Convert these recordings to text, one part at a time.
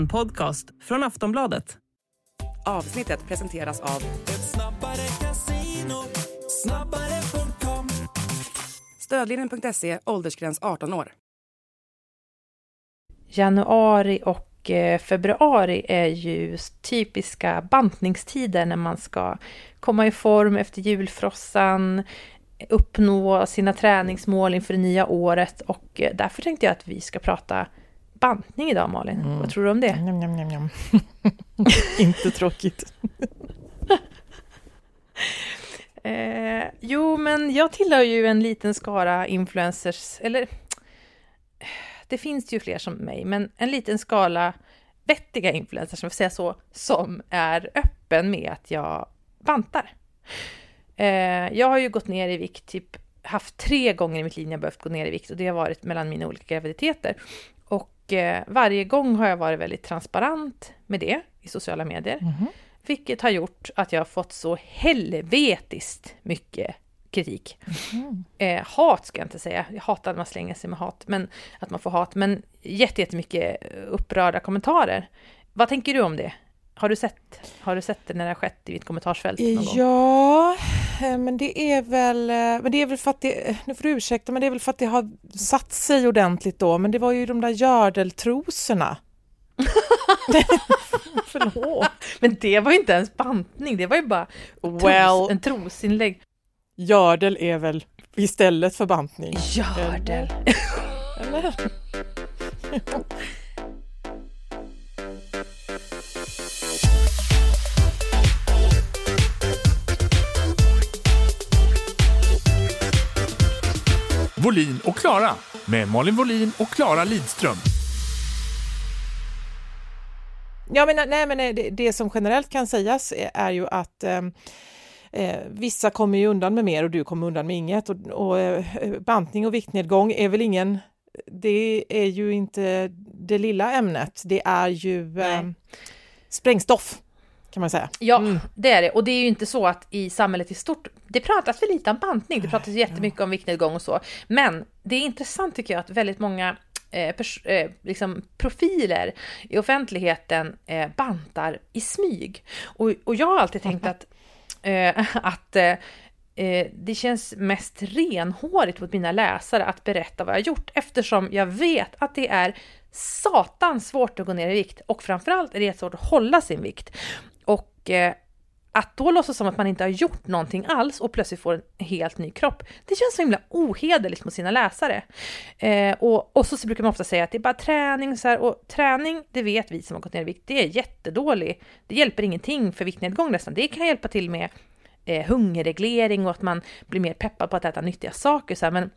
En podcast från Aftonbladet. Avsnittet presenteras av Ett snabbare casino, snabbare.com Stödlinjen.se, åldersgräns 18 år. Januari och eh, februari är ju typiska bantningstider när man ska komma i form efter julfrossan, uppnå sina träningsmål inför det nya året och eh, därför tänkte jag att vi ska prata bantning idag Malin. Mm. Vad tror du om det? Njam, njam, njam. Inte tråkigt. Eh, jo, men jag tillhör ju en liten skara influencers, eller det finns ju fler som mig, men en liten skala vettiga influencers, om jag får säga så, som är öppen med att jag bantar. Eh, jag har ju gått ner i vikt, typ haft tre gånger i mitt liv när jag behövt gå ner i vikt och det har varit mellan mina olika graviditeter. Och eh, varje gång har jag varit väldigt transparent med det i sociala medier. Mhm. Vilket har gjort att jag har fått så helvetiskt mycket kritik. Mhm. Eh, hat ska jag inte säga, jag hatar att man slänger sig med hat, men att man får hat, men jätte- jättemycket upprörda kommentarer. Vad tänker du om det? Har du sett, har du sett det när det har skett i ditt kommentarsfält någon gång? Ja, eh, men det är väl, eh, men det är väl för att det, nu får du ursäkta, men det är väl för att det har satt sig ordentligt då, men det var ju de där gördeltrosorna. Förlåt. Men det var ju inte ens bantning, det var ju bara tros, Well. en trosinlägg. Gördel är väl istället för bantning? Gördel. Eller? Volin och Klara med Malin Volin och Klara Lidström. Ja, men, nej, men eh, det, det som generellt kan sägas är, är ju att eh, eh, vissa kommer ju undan med mer och du kommer undan med inget. Och, och eh, bantning och viktnedgång är väl ingen... Det är ju inte det lilla ämnet. Det är ju eh, sprängstoff, kan man säga. Ja, Mm. det är det. Och det är ju inte så att i samhället i stort, det pratas för lite om bantning, det pratas jättemycket om viktnedgång och så. Men det är intressant tycker jag att väldigt många eh, pers- eh, liksom profiler i offentligheten eh, bantar i smyg. Och, och jag har alltid tänkt att, eh, att eh, eh, det känns mest renhårigt mot mina läsare att berätta vad jag har gjort eftersom jag vet att det är satans svårt att gå ner i vikt och framförallt är det svårt att hålla sin vikt. Och eh, att då låtsas som att man inte har gjort någonting alls och plötsligt får en helt ny kropp, det känns så himla ohederligt mot sina läsare. Eh, och, och så brukar man ofta säga att det är bara träning så här, och träning, det vet vi som har gått ner i vikt, det är jättedålig. Det hjälper ingenting för viktnedgång nästan. Det kan hjälpa till med eh, hungerreglering och att man blir mer peppad på att äta nyttiga saker. Så här. Men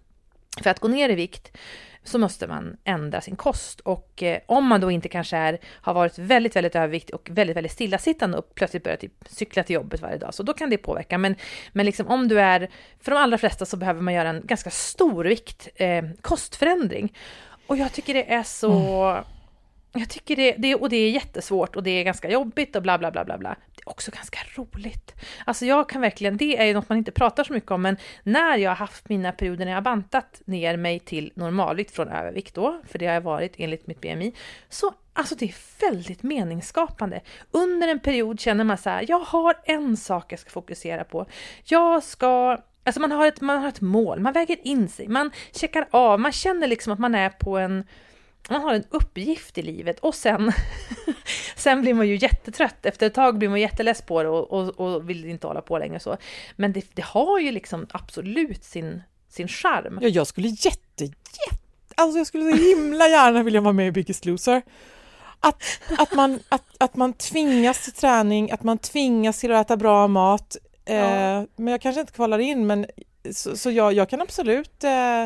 för att gå ner i vikt så måste man ändra sin kost och eh, om man då inte kanske är, har varit väldigt, väldigt överviktig och väldigt, väldigt stillasittande och plötsligt börjar typ cykla till jobbet varje dag, så då kan det påverka. Men, men liksom om du är, för de allra flesta så behöver man göra en ganska stor vikt, eh, kostförändring. Och jag tycker det är så, mm jag tycker det, det, och det är jättesvårt och det är ganska jobbigt och bla bla bla bla bla. Det är också ganska roligt. Alltså jag kan verkligen, det är ju något man inte pratar så mycket om, men när jag har haft mina perioder när jag har bantat ner mig till normalvikt från övervikt då, för det har jag varit enligt mitt BMI, så alltså det är väldigt meningsskapande. Under en period känner man så här, jag har en sak jag ska fokusera på. Jag ska Alltså man har, ett, man har ett mål, man väger in sig, man checkar av, man känner liksom att man är på en, man har en uppgift i livet och sen, sen blir man ju jättetrött. Efter ett tag blir man jätteless på det och, och, och vill inte hålla på längre så. Men det, det har ju liksom absolut sin, sin charm. Ja, jag skulle jätte, jätte, alltså jag skulle så himla gärna vilja vara med i Biggest Loser. Att, att, man, att, att man tvingas till träning, att man tvingas till att äta bra mat. Eh, Ja. Men jag kanske inte kvalar in, men så, så jag, jag kan absolut eh,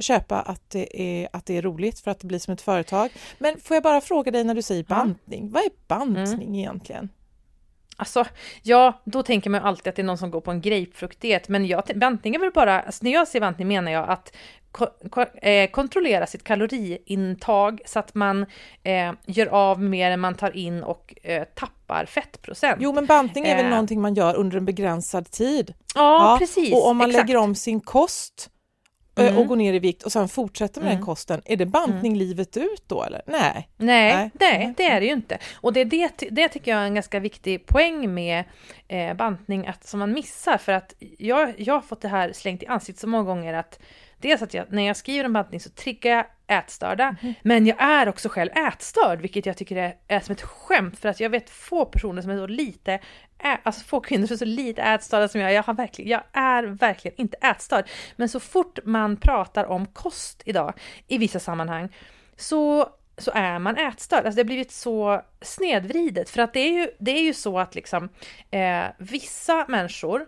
köpa att det, är, att det är roligt för att det blir som ett företag. Men får jag bara fråga dig när du säger bantning, vad är bantning egentligen? Alltså, ja, då tänker man alltid att det är någon som går på en grapefruktdiet, men jag, bantning är väl bara, alltså när jag säger bantning menar jag att ko, ko, eh, kontrollera sitt kaloriintag så att man eh, gör av mer än man tar in och eh, tappar fettprocent. Jo, men bantning är väl Eh. någonting man gör under en begränsad tid? ja, Ja, precis. Och om man exakt. lägger om sin kost Mm. och går ner i vikt och sen fortsätter med Mm. den kosten, är det bantning livet ut då eller? Nej. Nej, Nej. nej, det är det ju inte. Och det, det, det tycker jag är en ganska viktig poäng med eh, bantning att, som man missar. För att jag, jag har fått det här slängt i ansiktet så många gånger att dels att jag, när jag skriver om bantning så triggar jag ätstörda. Men jag är också själv ätstörd, vilket jag tycker är, är som ett skämt. För att jag vet få personer som är så lite, ä, alltså få kvinnor som är så lite ätstörda som jag. Jag, har verkligen, jag är verkligen inte ätstörd. Men så fort man pratar om kost idag i vissa sammanhang så så är man ätstörd. Alltså det har blivit så snedvridet. För att det är ju, det är ju så att liksom, eh, vissa människor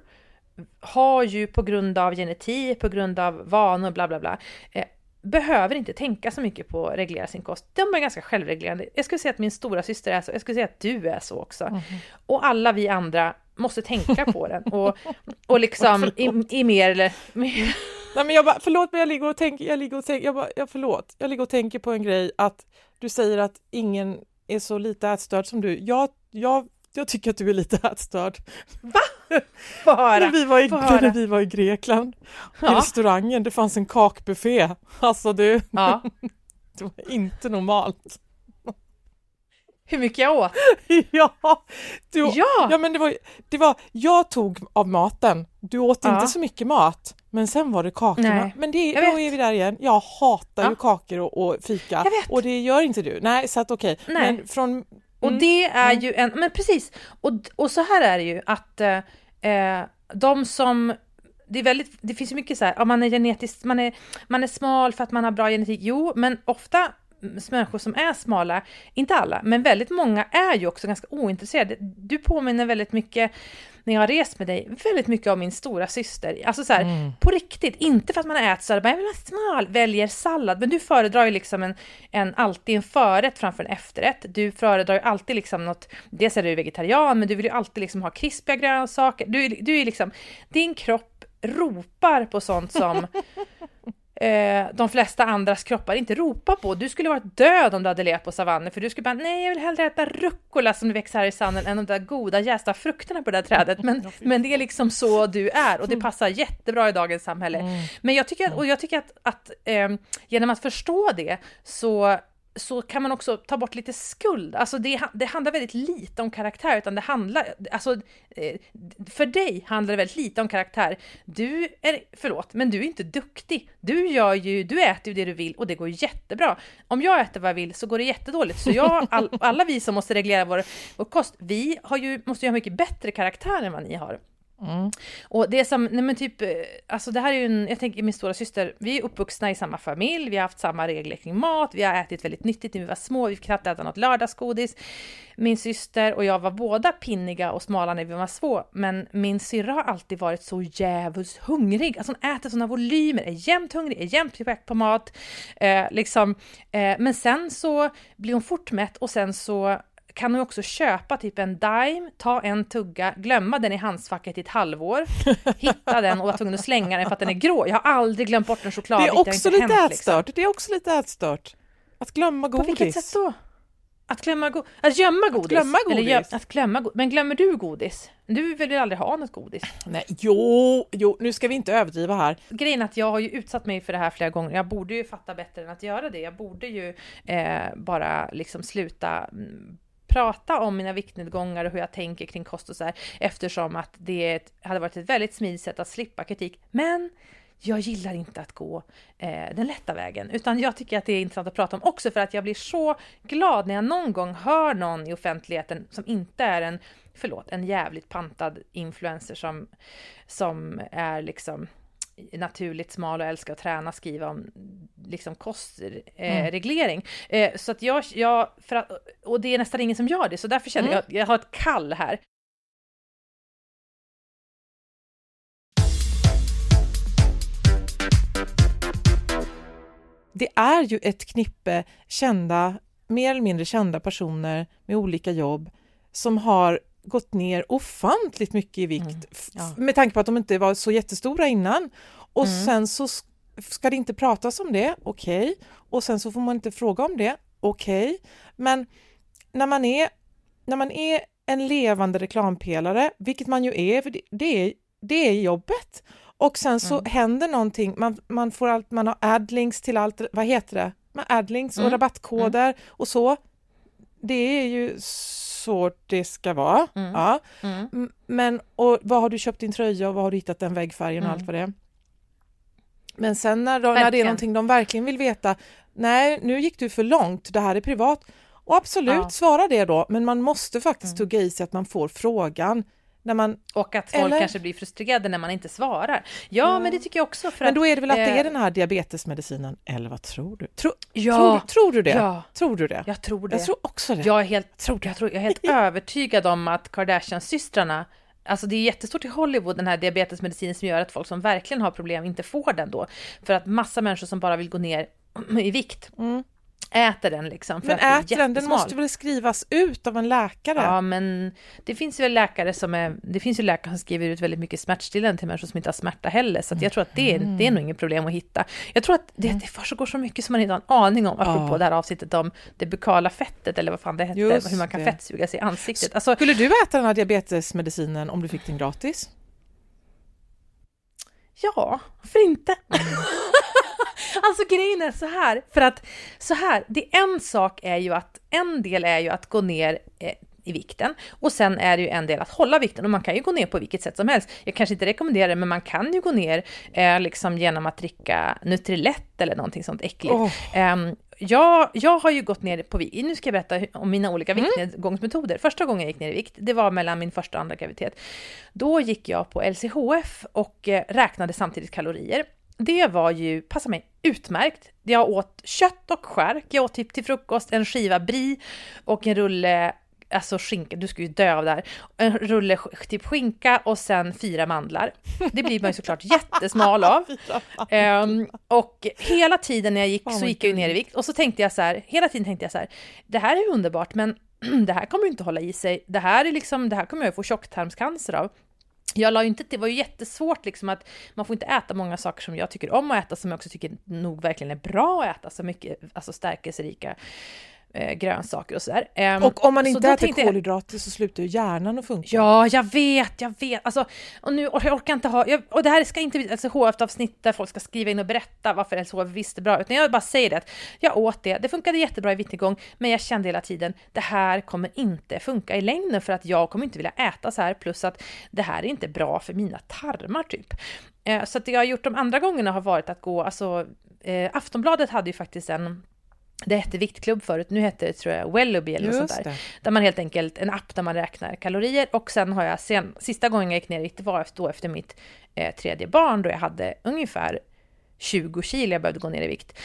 har ju på grund av genetik, på grund av vanor, bla bla bla, eh, behöver inte tänka så mycket på att reglera sin kost. De är ganska självreglerande. Jag skulle säga att min stora syster är så, jag skulle säga att du är så också. Och alla vi andra måste tänka på den. Och, och liksom i, i mer eller... Mer, Nej men jag bara, förlåt men jag ligger och tänker, jag ligger och tänker, jag bara, jag, förlåt, jag ligger och tänker på en grej att du säger att ingen är så lite ätstörd som du. Jag, jag, jag tycker att du är lite ätstörd. höra. När vi var i, när vi var i Grekland, i Ja. restaurangen, det fanns en kakbuffé. Alltså du, Ja, det var inte normalt. hur mycket jag åt. ja, du, Ja! ja men det var, det var, jag tog av maten, du åt Ja. inte så mycket mat, men sen var det kakorna. Nej, Men det, då är vi där igen, jag hatar ju Ja. kakor och, och fika och det gör inte du. Nej, så att okej, Nej. men från... Och Mm. det är ju en, men precis, och, och så här är det ju att eh, eh, de som det, är väldigt, det finns ju mycket så här, ja, man är genetiskt, man är, man är smal för att man har bra genetik. Jo, men ofta människor som är smala, inte alla, men väldigt många är ju också ganska ointresserade. Du påminner väldigt mycket, när jag har rest med dig, väldigt mycket om min stora syster. Alltså så här, på riktigt, inte för att man har ätit så här, jag vill vara smal, väljer sallad, men du föredrar ju liksom en, en, alltid en förrätt framför en efterrätt. Du föredrar ju alltid liksom något, dels är du vegetarian, men du vill ju alltid liksom ha krispiga grönsaker. Du, du är liksom, din kropp ropar på sånt som eh, de flesta andras kroppar inte ropar på. Du skulle varit död om du hade levt på savannen, för du skulle bara nej, jag vill hellre äta rucola som växer här i sanden än de där goda jästa frukterna på det där trädet. Men, men det är liksom så du är och det passar jättebra i dagens samhälle. Men jag tycker, att- och jag tycker att, att eh, genom att förstå det så så kan man också ta bort lite skuld. Alltså det, det handlar väldigt lite om karaktär, utan det handlar, alltså eh, för dig handlar det väldigt lite om karaktär. Du är, förlåt, men du är inte duktig. Du gör ju, du äter ju det du vill och det går jättebra. Om jag äter vad jag vill så går det jättedåligt. Så jag, all, alla vi som måste reglera vår, vår kost, vi har ju, måste ju ha mycket bättre karaktär än vad ni har. Mm. Och det som, nej men typ, eh, alltså det här är ju en, jag tänker min stora syster, vi är uppvuxna i samma familj, vi har haft samma regler kring mat, vi har ätit väldigt nyttigt när vi var små, vi fick knappt äta något lördagsgodis. Min syster och jag var båda pinniga och smala när vi var små, men min syrra har alltid varit så jävligt hungrig, alltså hon äter sådana volymer, är jämt hungrig, är jämt väck på mat, eh, liksom. Eh, men sen så blir hon fort mätt och sen så kan hon också köpa typ en Dime, ta en tugga, glömma den i handskfacket i ett halvår, hitta den och vara tvungen att slänga den för att den är grå. Jag har aldrig glömt bort en Det chokladbit. är också lite hänt, liksom. ätstört, det är också lite ätstört. Att glömma På godis. vilket sätt då? Att glömma go- Att gömma godis? glömma Eller gö- godis. att glömma go- Men glömmer du godis? Du vill ju aldrig ha något godis? Nej, jo, jo, nu ska vi inte överdriva här. Grejen är att jag har ju utsatt mig för det här flera gånger. Jag borde ju fatta bättre än att göra det. Jag borde ju eh, bara liksom sluta mm, prata om mina viktnedgångar och hur jag tänker kring kost och så här, eftersom att det hade varit ett väldigt smidigt sätt att slippa kritik. Men jag gillar inte att gå eh, den lätta vägen, utan jag tycker att det är intressant att prata om också för att jag blir så glad när jag någon gång hör någon i offentligheten som inte är en, förlåt, en jävligt pantad influencer som, som är liksom naturligt smal och älskar att träna skriva om liksom kostreglering. Eh, reglering. eh, så att jag, jag att, och det är nästan ingen som gör det, så därför känner jag att jag har ett kall här. Det är ju ett knippe kända, mer eller mindre kända personer med olika jobb som har gått ner ofantligt mycket i vikt f- ja. med tanke på att de inte var så jättestora innan. Och Mm. sen så sk- ska det inte pratas om det, okej. Och sen så får man inte fråga om det, okej. Men när man är, när man är en levande reklampelare, vilket man ju är, för det, det är, det är jobbet. och sen så Mm. händer någonting, man, man får allt, man har adlinks till allt, vad heter det? Man adlinks och Mm. rabattkoder och så. Det är ju så det ska vara. Mm. Ja. Mm. Men och vad har du köpt din tröja och vad har du hittat den väggfärgen och Mm. allt vad det är. Men sen när, då, när det är någonting de verkligen vill veta, nej nu gick du för långt, det här är privat. Och absolut, Ja. svara det då, men man måste faktiskt Mm. tugga i sig att man får frågan. När man, Och att folk Eller? kanske blir frustrerade när man inte svarar. Ja, men det tycker jag också. Men att, då är det väl att det är eh, den här diabetesmedicinen, eller vad tror du? Tro, Ja, tror, du- tror du det? ja, Tror du det? jag tror det. Jag tror också det. Jag är helt, jag tror, jag är helt övertygad om att Kardashian-systrarna Alltså det är jättestort i Hollywood den här diabetesmedicinen som gör att folk som verkligen har problem inte får den då. För att massa människor som bara vill gå ner i vikt Mm. Äter den liksom. Men äter den, den måste väl skrivas ut av en läkare? Ja, men det finns ju läkare som är, det finns ju läkare som skriver ut väldigt mycket smärtstillande till människor som inte har smärta heller, så jag tror att det är, det är nog inget problem att hitta. Jag tror att det, det försiggår så mycket som man inte har en aning om, apropå Ja. det här avsnittet om det bukala fettet, eller vad fan det hette, Just hur man kan det. fettsuga sig i ansiktet. Alltså, Skulle du äta den här diabetesmedicinen om du fick den gratis? Ja, varför inte? alltså grejen är så här, för att så här, det en sak är ju att, en del är ju att gå ner eh, i vikten och sen är det ju en del att hålla vikten och man kan ju gå ner på vilket sätt som helst. Jag kanske inte rekommenderar det, men man kan ju gå ner eh, liksom genom att dricka Nutrilett eller någonting sånt äckligt. Åh. Ehm, jag, jag har ju gått ner på vikt. Nu ska jag berätta om mina olika viktnedgångsmetoder. Första gången jag gick ner i vikt, det var mellan min första och andra graviditet. Då gick jag på LCHF och eh, räknade samtidigt kalorier. Det var ju, passa mig, utmärkt. Jag åt kött och skärk. Jag åt typ till frukost en skiva brie och en rulle Alltså skinka, du ska ju dö av det här. En rulle typ skinka och sen fyra mandlar. Det blir man ju såklart jättesmal av. Ehm, och hela tiden när jag gick så gick jag ju ner i vikt och så tänkte jag så här, hela tiden tänkte jag så här, det här är underbart men det här kommer ju inte hålla i sig. Det här är liksom, det här kommer jag ju få tjocktarmscancer av. Jag la ju inte, det var ju jättesvårt liksom att man får inte äta många saker som jag tycker om att äta som jag också tycker nog verkligen är bra att äta, så mycket alltså stärkelserika eh, grönsaker och sådär. Ehm, Och om man inte äter tänkte kolhydrater så slutar ju hjärnan att funka. Ja, jag vet, jag vet. Alltså, och nu och jag orkar inte ha... Jag, och det här ska inte bli ett LCHF-avsnitt där folk ska skriva in och berätta varför LCHF visste bra, utan jag bara säger det att jag åt det, det funkade jättebra i viktnedgång, men jag kände hela tiden det här kommer inte funka i längden för att jag kommer inte vilja äta så här, plus att det här är inte bra för mina tarmar typ. Eh, så att det jag har gjort de andra gångerna har varit att gå, alltså eh, Aftonbladet hade ju faktiskt en det hette Viktklubb förut, nu heter det tror jag Welluby eller något sånt där. det. Där man helt enkelt, en app där man räknar kalorier och sen har jag sen, sista gången jag gick ner det var efter- då efter mitt eh, tredje barn då jag hade ungefär 20 kilo jag behövde gå ner i vikt.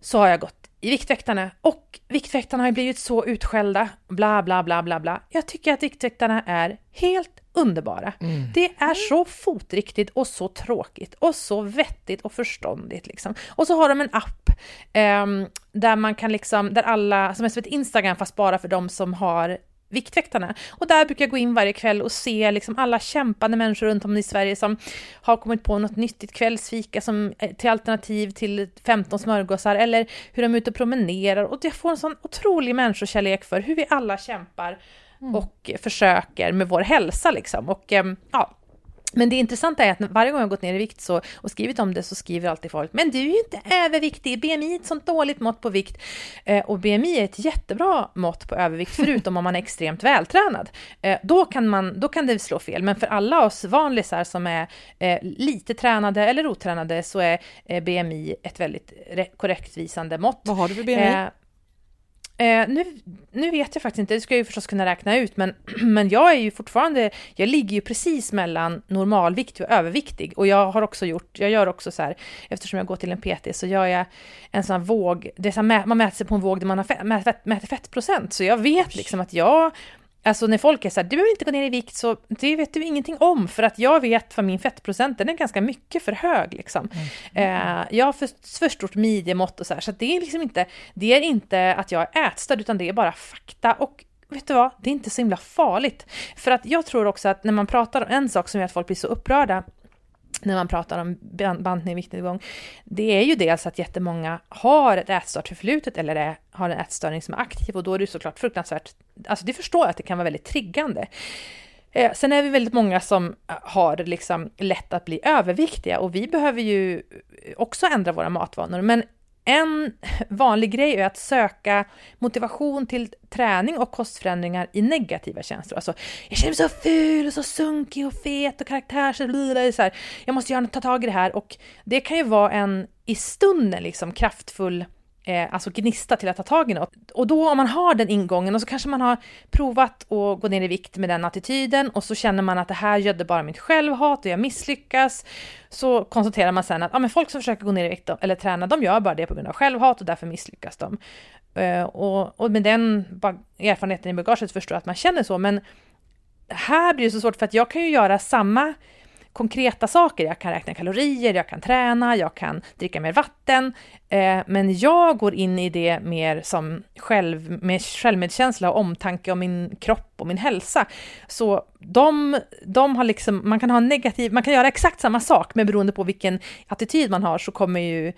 Så har jag gått i Viktväktarna och Viktväktarna har ju blivit så utskällda, bla bla bla bla bla. Jag tycker att Viktväktarna är helt underbara. Det är så fotriktigt och så tråkigt och så vettigt och förståndigt liksom. Och så har de en app ehm, där man kan liksom, där alla, som är som ett Instagram fast bara för de som har Viktväktarna. Och där brukar jag gå in varje kväll och se liksom alla kämpande människor runt om i Sverige som har kommit på något nyttigt kvällsfika som är till alternativ till 15 smörgåsar eller hur de är ute och promenerar. Och jag får en sån otrolig människokärlek för hur vi alla kämpar och försöker med vår hälsa liksom. Och ehm, ja, men det intressanta är att varje gång jag gått ner i vikt så, och skrivit om det så skriver alltid folk Men du är ju inte överviktig, BMI är ett sånt dåligt mått på vikt. Eh, och BMI är ett jättebra mått på övervikt, förutom om man är extremt vältränad. Eh, då, kan man, då kan det slå fel, men för alla oss vanlisar som är eh, lite tränade eller otränade så är eh, BMI ett väldigt re- korrekt visande mått. Vad har du för BMI? Eh, nu, nu vet jag faktiskt inte, det ska jag ju förstås kunna räkna ut, men, men jag är ju fortfarande, jag ligger ju precis mellan normalvikt och överviktig. Och jag har också gjort, jag gör också så här, eftersom jag går till en PT så gör jag en sån här våg, det är så här, man mäter sig på en våg där man har fett, mäter, mäter fettprocent. Så jag vet liksom att jag, Alltså när folk är så här, du behöver inte gå ner i vikt, så det vet du ingenting om, för att jag vet för min fettprocent, den är ganska mycket för hög liksom. Eh, jag har för, för stort midjemått och så här, så det är liksom inte, det är inte att jag är ätstörd, utan det är bara fakta. Och vet du vad, det är inte så himla farligt. För att jag tror också att när man pratar om en sak som gör att folk blir så upprörda, när man pratar om bantning bantning, viktnedgång, det är ju dels att jättemånga har ett ätstörningsförflutet eller är, har en ätstörning som är aktiv och då är det ju såklart fruktansvärt, alltså det förstår jag att det kan vara väldigt triggande. Eh, sen är vi väldigt många som har liksom lätt att bli överviktiga och vi behöver ju också ändra våra matvanor. Men en vanlig grej är att söka motivation till träning och kostförändringar i negativa känslor. Alltså, jag känner mig så ful och så sunkig och fet och karaktärs... Så här, jag måste göra, ta tag i det här. Och det kan ju vara en i stunden liksom kraftfull eh, alltså gnista till att ta tag i något. Och då om man har den ingången och så kanske man har provat att gå ner i vikt med den attityden och så känner man att det här gödde bara mitt självhat och jag misslyckas. Så konstaterar man sen att ah, men folk som försöker gå ner i vikt eller träna, de gör bara det på grund av självhat och därför misslyckas de. Eh, och, och med den erfarenheten i bagaget förstår jag att man känner så, men här blir det så svårt för att jag kan ju göra samma konkreta saker. Jag kan räkna kalorier, jag kan träna, jag kan dricka mer vatten. Eh, men jag går in i det mer som själv, med självmedkänsla och omtanke om min kropp och min hälsa. Så de, de har liksom, man kan ha negativ, man kan göra exakt samma sak, men beroende på vilken attityd man har så kommer ju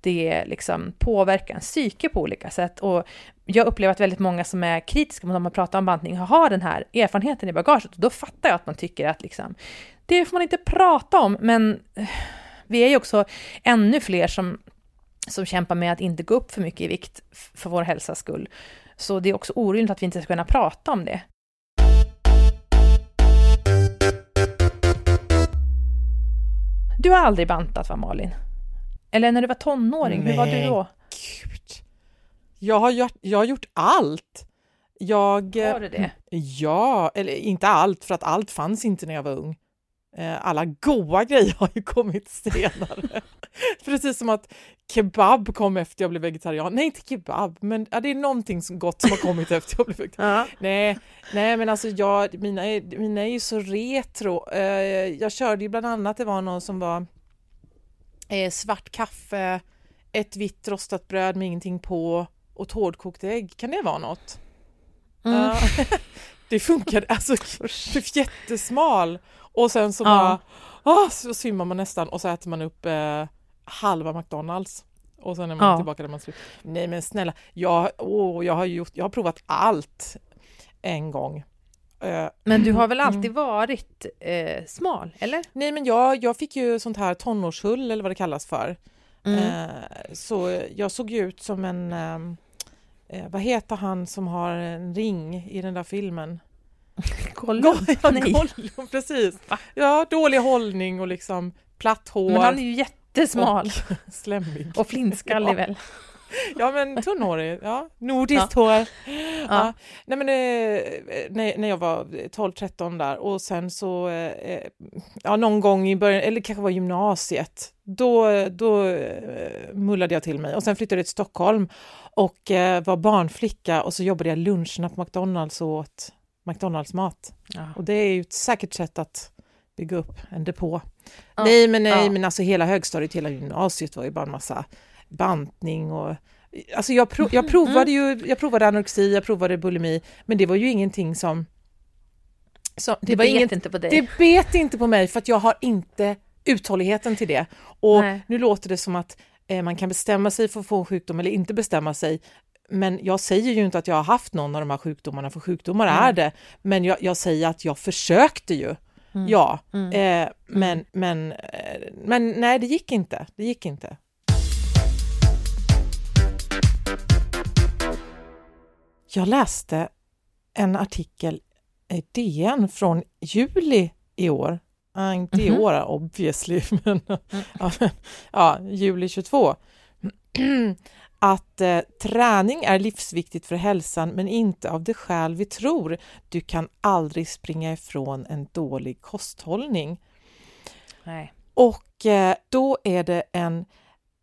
det liksom påverka en psyke på olika sätt. Och jag upplever att väldigt många som är kritiska mot att man pratar om bantning har den här erfarenheten i bagaget. Och då fattar jag att man tycker att liksom, det får man inte prata om, men eh, vi är ju också ännu fler som, som kämpar med att inte gå upp för mycket i vikt för vår hälsas skull. Så det är också orimligt att vi inte ska kunna prata om det. Du har aldrig bantat va Malin? Eller när du var tonåring, hur var du då? Gud. Jag har, gjort, jag har gjort allt. Jag, Har du det? Ja, eller inte allt, för att allt fanns inte när jag var ung. Eh, alla goa grejer har ju kommit senare. Precis som att kebab kom efter jag blev vegetarian. Nej, inte kebab, men ja, det är någonting som gott som har kommit efter jag blev vegetarian. Nej, nej, men alltså jag, mina, är, mina är ju så retro. Eh, jag körde ju bland annat, det var någon som var eh, svart kaffe, ett vitt rostat bröd med ingenting på och ett hårdkokt ägg. Kan det vara något? Mm. Ja. det funkade, alltså jättesmal. Och sen så bara, ah, så svimmar man nästan och så äter man upp eh, halva McDonalds. Och sen är man Ja. tillbaka där man slut. Nej men snälla, jag, åh, jag, har gjort, jag har provat allt en gång. Eh, Men du har väl alltid varit eh, smal, eller? nej men jag, jag fick ju sånt här tonårshull eller vad det kallas för. Mm. Eh, så jag såg ju ut som en, ehm, eh, vad heter han som har en ring i den där filmen? Gollum? Ja, Nej. Gollum, precis. Ja, dålig hållning och liksom platt hår. Men han är ju jättesmal. Slemmig. Och flintskallig Ja. väl? Ja men tunnhårig, ja. Nordiskt hår. Ja. Ja. Nej men eh, när, när jag var 12-13 där och sen så, eh, ja någon gång i början, eller kanske var gymnasiet, då, då eh, mullade jag till mig och sen flyttade jag till Stockholm och eh, var barnflicka och så jobbade jag luncherna på McDonalds och åt McDonalds-mat. Ja. Och det är ju ett säkert sätt att bygga upp en depå. Ja. Nej, men nej, Ja. men alltså hela högstadiet, hela gymnasiet var ju bara en massa bantning och Alltså jag, prov, Mm. jag provade ju, jag provade anorexi, jag provade bulimi, men det var ju ingenting som... som Det, var bet inget, inte på dig. det bet inte på mig för att jag har inte uthålligheten till det. Och Nej. nu låter det som att eh, man kan bestämma sig för att få en sjukdom eller inte bestämma sig. Men jag säger ju inte att jag har haft någon av de här sjukdomarna, för sjukdomar är det. Men jag, jag säger att jag försökte ju. Mm. Ja, eh, men, men, eh, men nej, det gick inte. Det gick inte. Jag läste en artikel i DN från juli i år. Ah, inte i Mhm. år obviously, men ja, men, ja, juli 22. Att eh, träning är livsviktigt för hälsan men inte av det skäl vi tror. Du kan aldrig springa ifrån en dålig kosthållning. Nej. Och eh, då är det en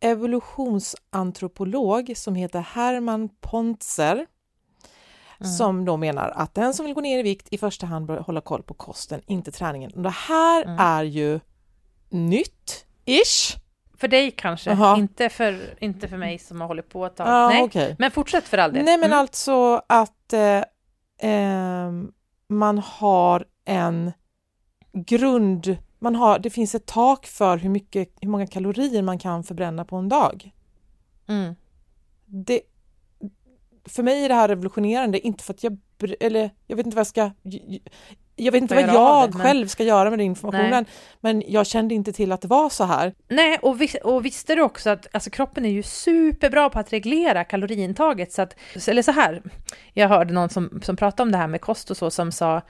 evolutionsantropolog som heter Hermann Pontzer som då menar att den som vill gå ner i vikt i första hand bör hålla koll på kosten, inte träningen. Och det här är ju nytt-ish. För dig kanske, Jaha. inte för, inte för mig som har hållit på ett tag. Ja, Nej. okej. Men fortsätt för all del. Nej men Mm. alltså att eh, ehm, man har en grund, man har, det finns ett tak för hur, mycket, hur många kalorier man kan förbränna på en dag. Mm. Det, för mig är det här revolutionerande, inte för att jag, eller jag vet inte vad jag ska, jag vet inte vad jag det, men- själv ska göra med den informationen, men jag kände inte till att det var så här. Nej, och, vis, och visste du också att alltså, kroppen är ju superbra på att reglera kaloriintaget. Så att, eller så här, jag hörde någon som, som pratade om det här med kost och så, som sa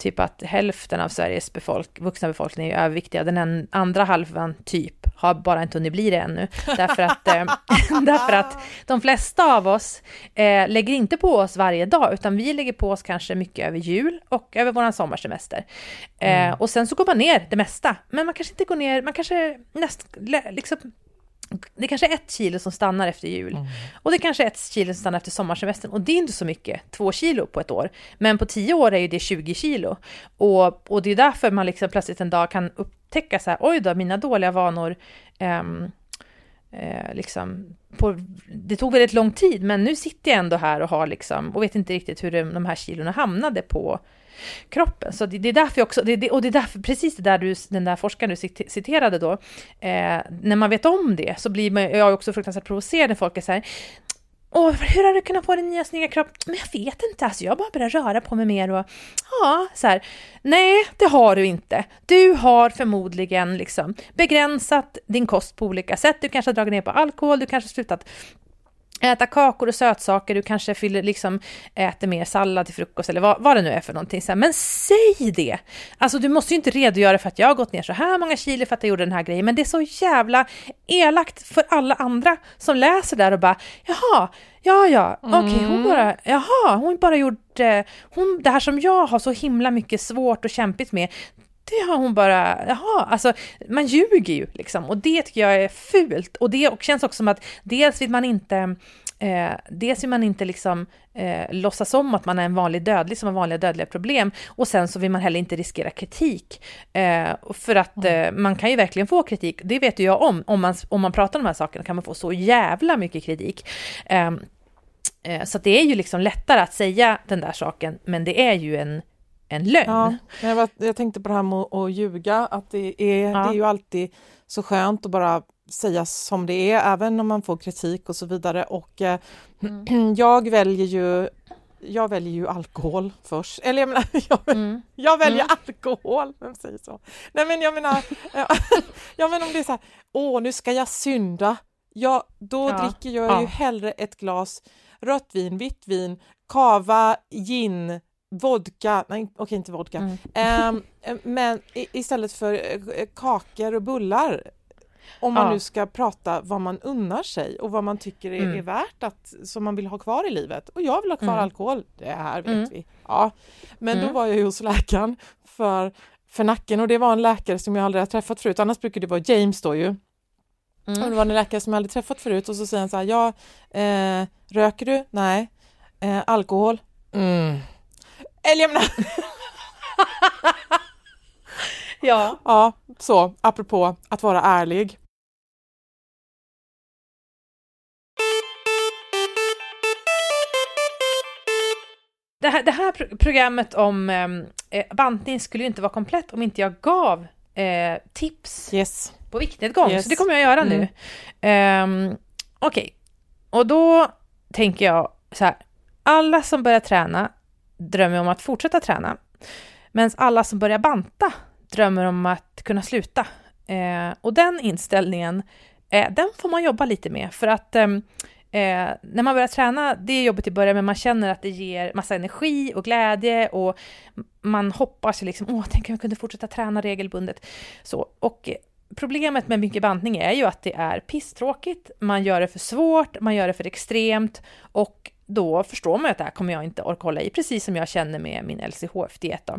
typ att hälften av Sveriges befolk, vuxna befolkning är överviktiga. Den en, andra halvan, typ, har bara inte hunnit bli det ännu. Därför att, eh, därför att de flesta av oss eh, lägger inte på oss varje dag, utan vi lägger på oss kanske mycket över jul och över våran sommarsemester. Eh, och sen så går man ner det mesta, men man kanske inte går ner, man kanske näst, liksom, det kanske är ett kilo som stannar efter jul. Och det kanske är ett kilo som stannar efter sommarsemestern. Och det är inte så mycket, två kilo på ett år. Men på tio år är ju det 20 kilo. Och, och det är därför man liksom plötsligt en dag kan upptäcka så här, oj då, mina dåliga vanor, ehm, eh, liksom, på, det tog väldigt lång tid, men nu sitter jag ändå här och har liksom, och vet inte riktigt hur de, de här kilorna hamnade på kroppen. Så det, det är därför också, det, det, och det är därför precis det där du, den där forskaren du citerade då, eh, när man vet om det så blir man, jag är också fruktansvärt provocerad när folk är så här, Åh, hur har du kunnat få din nya snygga kropp? Men jag vet inte, alltså jag bara börjar röra på mig mer och ja, så här. Nej, det har du inte. Du har förmodligen liksom begränsat din kost på olika sätt. Du kanske har dragit ner på alkohol, du kanske har slutat äta kakor och sötsaker, du kanske fyller, liksom, äter mer sallad till frukost eller vad, vad det nu är för någonting. Så här, men säg det! Alltså du måste ju inte redogöra för att jag har gått ner så här många kilo för att jag gjorde den här grejen, men det är så jävla elakt för alla andra som läser där och bara jaha, ja ja, okej hon bara, jaha, hon bara gjort, eh, hon, det här som jag har så himla mycket svårt och kämpigt med, det har hon bara, jaha, alltså man ljuger ju liksom. Och det tycker jag är fult. Och det och känns också som att dels vill man inte Eh, dels vill man inte liksom eh, låtsas om att man är en vanlig dödlig som har vanliga dödliga problem. Och sen så vill man heller inte riskera kritik. Eh, för att eh, man kan ju verkligen få kritik, det vet ju jag om, om man, om man pratar om de här sakerna kan man få så jävla mycket kritik. Eh, eh, så det är ju liksom lättare att säga den där saken, men det är ju en, en lögn. Ja, jag, var, jag tänkte på det här med att, ljuga, att det är, Ja. det är ju alltid så skönt att bara säga som det är, även om man får kritik och så vidare. Och eh, jag väljer ju jag väljer ju alkohol först. Eller jag menar, jag, Mm. jag väljer alkohol. Vem säger så? Nej men jag menar, ja men om det är så här, åh nu ska jag synda. Ja, då Ja, dricker jag ja. ju hellre ett glas rött vin, vitt vin, kava, gin, vodka, nej okej inte vodka, Mm. Ehm, men istället för eh, kakor och bullar. Om man Ja. nu ska prata vad man unnar sig och vad man tycker är, Mm. är värt att, som man vill ha kvar i livet. Och jag vill ha kvar Mm. alkohol, det här vet Mm. vi. Ja. Men då Mm. var jag ju hos läkaren för, för nacken och det var en läkare som jag aldrig har träffat förut, annars brukar det vara James då ju. Och det Mm. var en läkare som jag aldrig träffat förut och så säger han så här, ja, eh, röker du? Nej. Eh, alkohol? Mm. Eller jag menar, Ja. ja, så apropå att vara ärlig. Det här, det här pro- programmet om ehm, eh, bantning skulle ju inte vara komplett om inte jag gav eh, tips Yes. på viktnedgång, Yes. så det kommer jag göra nu. Um, Okej, och då tänker jag så här, alla som börjar träna drömmer om att fortsätta träna, medan alla som börjar banta drömmer om att kunna sluta. Eh, och den inställningen, eh, den får man jobba lite med, för att ehm, Eh, när man börjar träna, det är jobbigt i början, men man känner att det ger massa energi och glädje och man hoppas ju liksom, åh, tänk om jag kunde fortsätta träna regelbundet. Så, och problemet med mycket bantning är ju att det är pisstråkigt, man gör det för svårt, man gör det för extremt och då förstår man att det här kommer jag inte orka hålla i, precis som jag känner med min LCHF-diet då.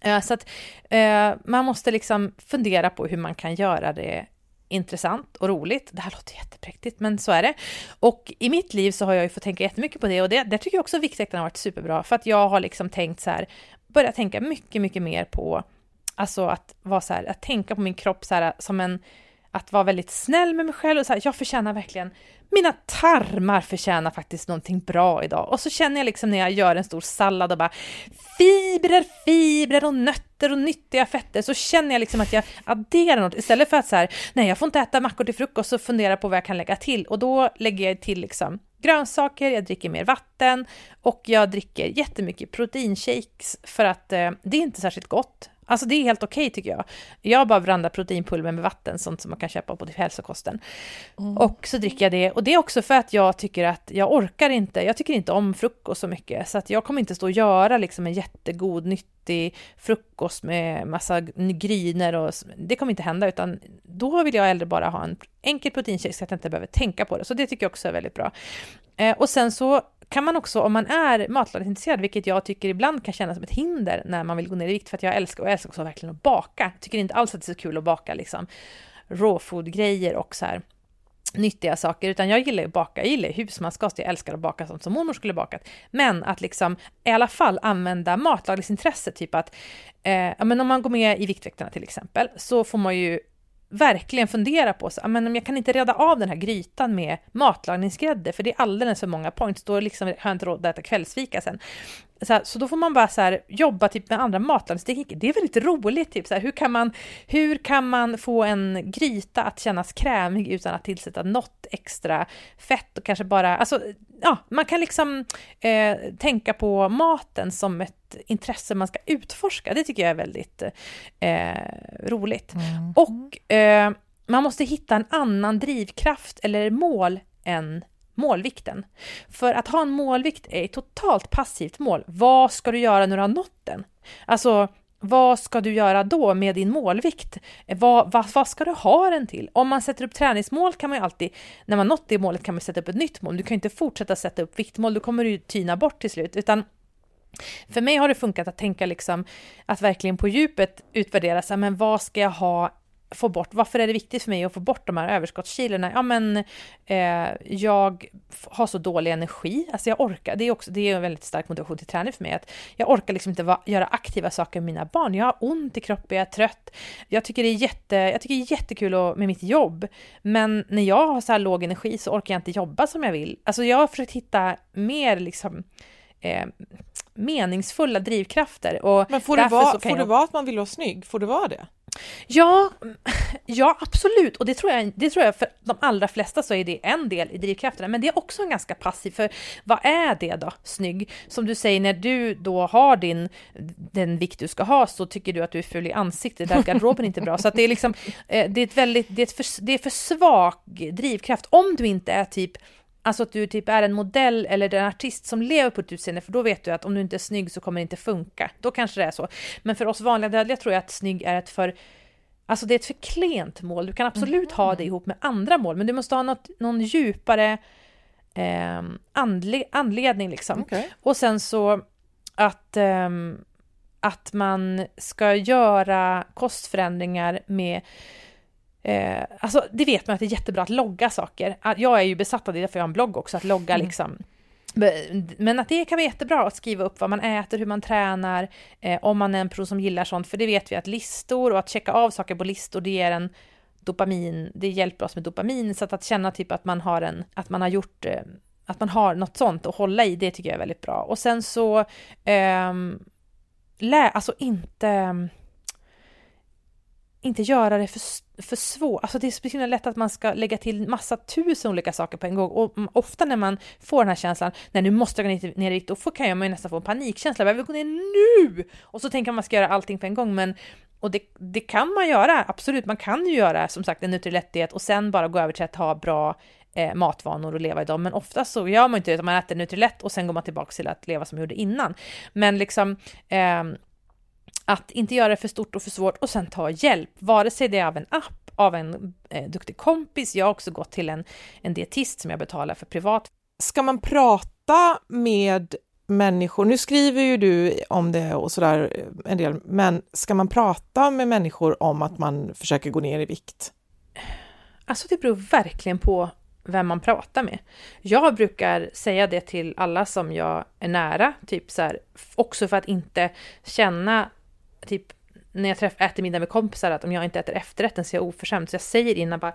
Eh, så att eh, man måste liksom fundera på hur man kan göra det intressant och roligt. Det här låter jättepräktigt, men så är det. Och i mitt liv så har jag ju fått tänka jättemycket på det och det, det tycker jag också viktväktarna har varit superbra för att jag har liksom tänkt så här, börjat tänka mycket, mycket mer på, alltså att vara så här, att tänka på min kropp så här som en, att vara väldigt snäll med mig själv och så här, jag förtjänar verkligen, mina tarmar förtjänar faktiskt någonting bra idag. Och så känner jag liksom när jag gör en stor sallad och bara fibrer, fibrer och nötter och nyttiga fetter så känner jag liksom att jag adderar något istället för att så här, nej jag får inte äta mackor till frukost och fundera på vad jag kan lägga till och då lägger jag till liksom grönsaker, jag dricker mer vatten och jag dricker jättemycket proteinshakes för att eh, det är inte särskilt gott. Alltså det är helt okej tycker jag. Jag bara blandar proteinpulver med vatten, sånt som man kan köpa på typ hälsokosten. Mm. Och så dricker jag det. Och det är också för att jag tycker att jag orkar inte, jag tycker inte om frukost så mycket. Så att jag kommer inte stå och göra liksom en jättegod, nyttig frukost med massa gryner och det kommer inte hända, utan då vill jag hellre bara ha en enkel proteinshake så att jag inte behöver tänka på det. Så det tycker jag också är väldigt bra. Eh, och sen så kan man också, om man är matlagningsintresserad, vilket jag tycker ibland kan kännas som ett hinder när man vill gå ner i vikt, för att jag älskar, och jag älskar också verkligen att baka. Tycker inte alls att det är så kul att baka liksom råfood-grejer och så här nyttiga saker, utan jag gillar ju att baka, jag gillar husmanskost, jag älskar att baka sånt som mormor skulle bakat. Men att liksom i alla fall använda matlagningsintresse, typ att, eh, men om man går med i Viktväktarna till exempel, så får man ju verkligen fundera på så, ah, men om jag kan inte reda av den här grytan med matlagningsgrädde, för det är alldeles för många points, då liksom har jag inte råd att äta kvällsfika sen. Så, här, så då får man bara så här, jobba typ med andra matlagningstekniker. Det är väldigt roligt, typ så här, hur, kan man, hur kan man få en gryta att kännas krämig utan att tillsätta något extra fett och kanske bara, alltså ja, man kan liksom eh, tänka på maten som ett intresse man ska utforska. Det tycker jag är väldigt eh, roligt. Mm. Och eh, man måste hitta en annan drivkraft eller mål än målvikten. För att ha en målvikt är ett totalt passivt mål. Vad ska du göra när du har nått den? Alltså, vad ska du göra då med din målvikt? Vad, vad, vad, ska du ha den till? Om man sätter upp träningsmål kan man ju alltid, när man nått det målet kan man sätta upp ett nytt mål. Du kan ju inte fortsätta sätta upp viktmål, då kommer du tyna bort till slut. Utan för mig har det funkat att tänka liksom att verkligen på djupet utvärdera, så här, men vad ska jag ha få bort, varför är det viktigt för mig att få bort de här överskottskilorna? Ja men eh, jag har så dålig energi, alltså jag orkar, det är också, det är en väldigt stark motivation till träning för mig, att jag orkar liksom inte va, göra aktiva saker med mina barn, jag har ont i kroppen, jag är trött, jag tycker det är, jätte, jag tycker det är jättekul att, med mitt jobb, men när jag har så här låg energi så orkar jag inte jobba som jag vill. Alltså jag har försökt hitta mer liksom eh, meningsfulla drivkrafter. Och Men får det, vara, får jag... det vara att man vill vara snygg? Får det vara det? Ja, ja absolut. Och det tror, jag, det tror jag för de allra flesta så är det en del i drivkrafterna. Men det är också en ganska passiv, för vad är det då, snygg? Som du säger, när du då har din, den vikt du ska ha så tycker du att du är ful i ansiktet, där garderoben inte är bra. Så att det är liksom, eh, det är ett väldigt, det är, ett för, det är för svag drivkraft. Om du inte är typ Alltså att du typ är en modell eller en artist som lever på ett utseende, för då vet du att om du inte är snygg så kommer det inte funka. Då kanske det är så. Men för oss vanliga dödliga tror jag att snygg är ett för Alltså det är ett för klent mål. Du kan absolut ha det ihop med andra mål, men du måste ha något, någon djupare eh, andle, anledning liksom. Okej. Och sen så att, ehm, att man ska göra kostförändringar med Eh, alltså det vet man att det är jättebra att logga saker. Att Jag är ju besatt av det, därför jag har en blogg också, att logga Mm. liksom. Men att det kan vara jättebra att skriva upp vad man äter, hur man tränar, eh, om man är en person som gillar sånt, för det vet vi att listor och att checka av saker på listor, det ger en dopamin, det hjälper oss med dopamin, så att, att känna typ att man har en, att man har gjort eh, att man har något sånt att hålla i, det tycker jag är väldigt bra. Och sen så, ehm, lä, alltså inte, inte göra det för, för svårt. Alltså det är så himla lätt att man ska lägga till massa tusen olika saker på en gång. Och ofta när man får den här känslan, när nu måste jag gå ner- i vikt, då får, kan man ju nästan få en panikkänsla, jag vill gå ner nu! Och så tänker man att man ska göra allting på en gång, men och det, det kan man göra, absolut, man kan ju göra som sagt en Nutrilett-diet och sen bara gå över till att ha bra eh, matvanor och leva i dem. Men ofta så gör man inte det, utan man äter Nutrilett och sen går man tillbaka till att leva som man gjorde innan. Men liksom eh, att inte göra det för stort och för svårt och sen ta hjälp, vare sig det är av en app, av en eh, duktig kompis. Jag har också gått till en, en dietist som jag betalar för privat. Ska man prata med människor, nu skriver ju du om det och sådär eh, en del, men ska man prata med människor om att man försöker gå ner i vikt? Alltså det beror verkligen på vem man pratar med. Jag brukar säga det till alla som jag är nära, typ så här, också för att inte känna, typ när jag träff, äter middag med kompisar, att om jag inte äter efterrätten så är jag oförskämd. Så jag säger innan bara,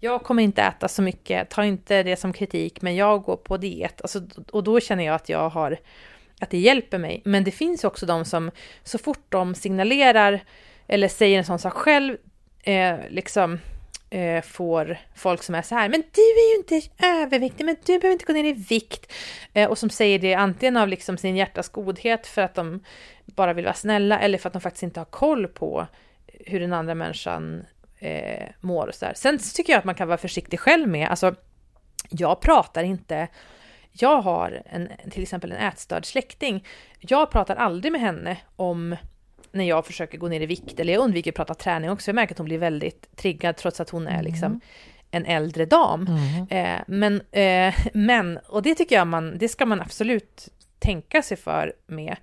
jag kommer inte äta så mycket, ta inte det som kritik, men jag går på diet. Alltså, och då känner jag att jag har, att det hjälper mig. Men det finns också de som, så fort de signalerar eller säger en sån sak själv, eh, liksom eh, får folk som är så här, men du är ju inte överviktig, men du behöver inte gå ner i vikt. Eh, och som säger det antingen av liksom sin hjärtas godhet för att de bara vill vara snälla eller för att de faktiskt inte har koll på hur den andra människan eh, mår och så där. Sen tycker jag att man kan vara försiktig själv med, alltså jag pratar inte jag har en, till exempel en ätstörd släkting. Jag pratar aldrig med henne om när jag försöker gå ner i vikt, eller jag undviker att prata träning också. Jag märker att hon blir väldigt triggad trots att hon är liksom en äldre dam. Eh, men, eh, men, och det tycker jag man, det ska man absolut tänka sig för med,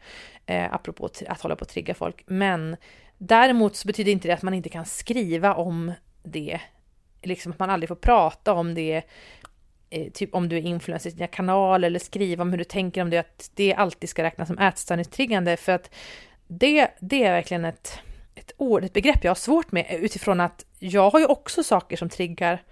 eh, apropå att hålla på att trigga folk. Men däremot så betyder inte det att man inte kan skriva om det, liksom att man aldrig får prata om det eh, typ om du är influencer i dina kanaler eller skriva om hur du tänker om det, att det alltid ska räknas som ätstörningstriggande för att det, det är verkligen ett, ett ord, ett begrepp jag har svårt med utifrån att jag har ju också saker som triggar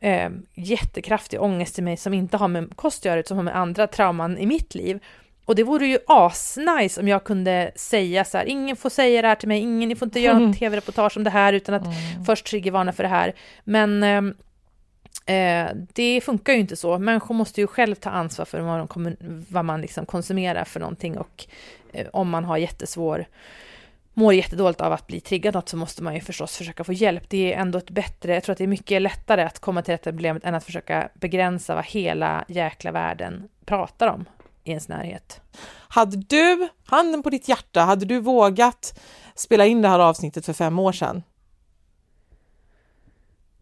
eh, jättekraftig ångest i mig som inte har med kost att göra utan som har med andra trauman i mitt liv. Och det vore ju asnice om jag kunde säga så här, ingen får säga det här till mig, ingen, ni får inte göra något tv-reportage om det här utan att först triggervarna för det här. Men ehm, Eh, det funkar ju inte så. Människor måste ju själv ta ansvar för vad, de kommer, vad man liksom konsumerar för någonting och eh, om man har jättesvår mår jättedåligt av att bli triggad något så måste man ju förstås försöka få hjälp. Det är ändå ett bättre, jag tror att det är mycket lättare att komma till rätta med problemet än att försöka begränsa vad hela jäkla världen pratar om i ens närhet. Hade du, handen på ditt hjärta, hade du vågat spela in det här avsnittet för fem år sedan?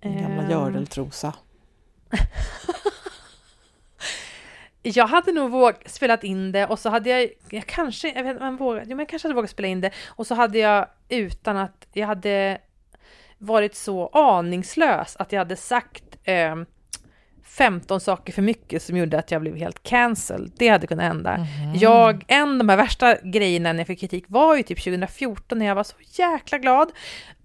Din gamla Ehm. gördeltrosa. Jag hade nog vågat spelat in det och så hade jag, jag kanske, jag vet inte vågat, jo men jag kanske hade vågat spela in det och så hade jag utan att jag hade varit så aningslös att jag hade sagt eh, 15 saker för mycket som gjorde att jag blev helt cancelled. Det hade kunnat hända. Jag, en av de här värsta grejerna när jag fick kritik var ju typ 2014 när jag var så jäkla glad.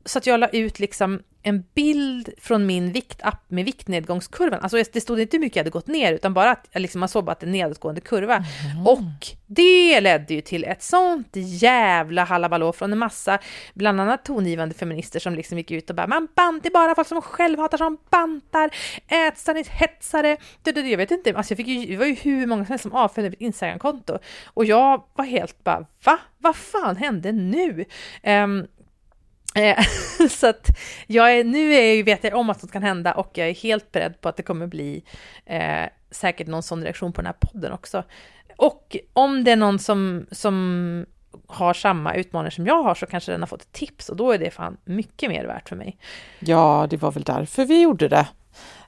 Så att jag la ut liksom en bild från min viktapp med viktnedgångskurvan. Alltså det stod inte hur mycket jag hade gått ner, utan bara att jag liksom, man såg att en nedåtgående kurva. Och det ledde ju till ett sånt jävla halabalå från en massa, bland annat tongivande feminister som liksom gick ut och bara man bant, det är bara folk som självhatar som bantar, ätstörningshetsare. Jag vet inte, alltså jag fick ju, det var ju hur många som helst som avföljde mitt Instagramkonto. Och jag var helt bara, va? Vad fan hände nu? Eh, Eh, så att jag är, nu är, jag- vet jag om att något kan hända och jag är helt beredd på att det kommer bli eh, säkert någon sån reaktion på den här podden också. Och om det är någon som, som har samma utmaningar som jag har så kanske den har fått ett tips och då är det fan mycket mer värt för mig. Ja, det var väl därför vi gjorde det.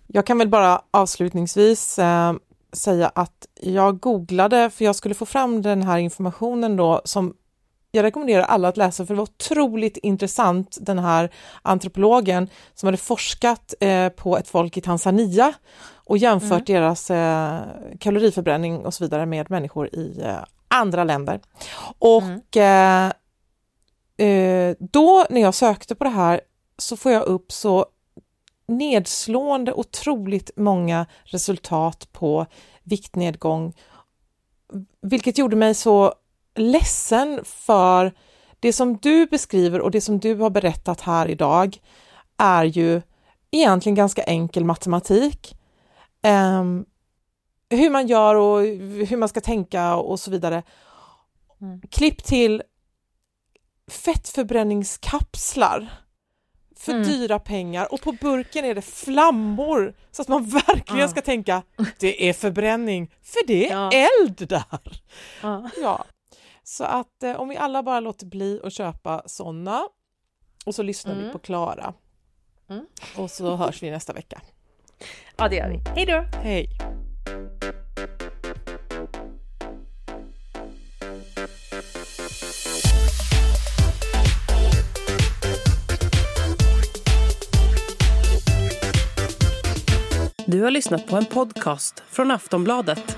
Jag kan väl bara avslutningsvis eh, säga att jag googlade, för jag skulle få fram den här informationen då som jag rekommenderar alla att läsa för det var otroligt intressant den här antropologen som hade forskat eh, på ett folk i Tanzania och jämfört deras eh, kaloriförbränning och så vidare med människor i eh, andra länder. Och eh, eh, då när jag sökte på det här så får jag upp så nedslående otroligt många resultat på viktnedgång, vilket gjorde mig så ledsen för det som du beskriver och det som du har berättat här idag är ju egentligen ganska enkel matematik. Ehm, hur man gör och hur man ska tänka och så vidare. Klipp till fettförbränningskapslar för Mm. dyra pengar och på burken är det flammor så att man verkligen Ja. ska tänka det är förbränning, för det är Ja. eld där. Ja. Ja, så att eh, om vi alla bara låter bli att köpa sådana och så lyssnar vi Mm. på Klara. Mm. Och så hörs vi nästa vecka. ja, det gör vi. Hej då! Hej! Du har lyssnat på en podcast från Aftonbladet.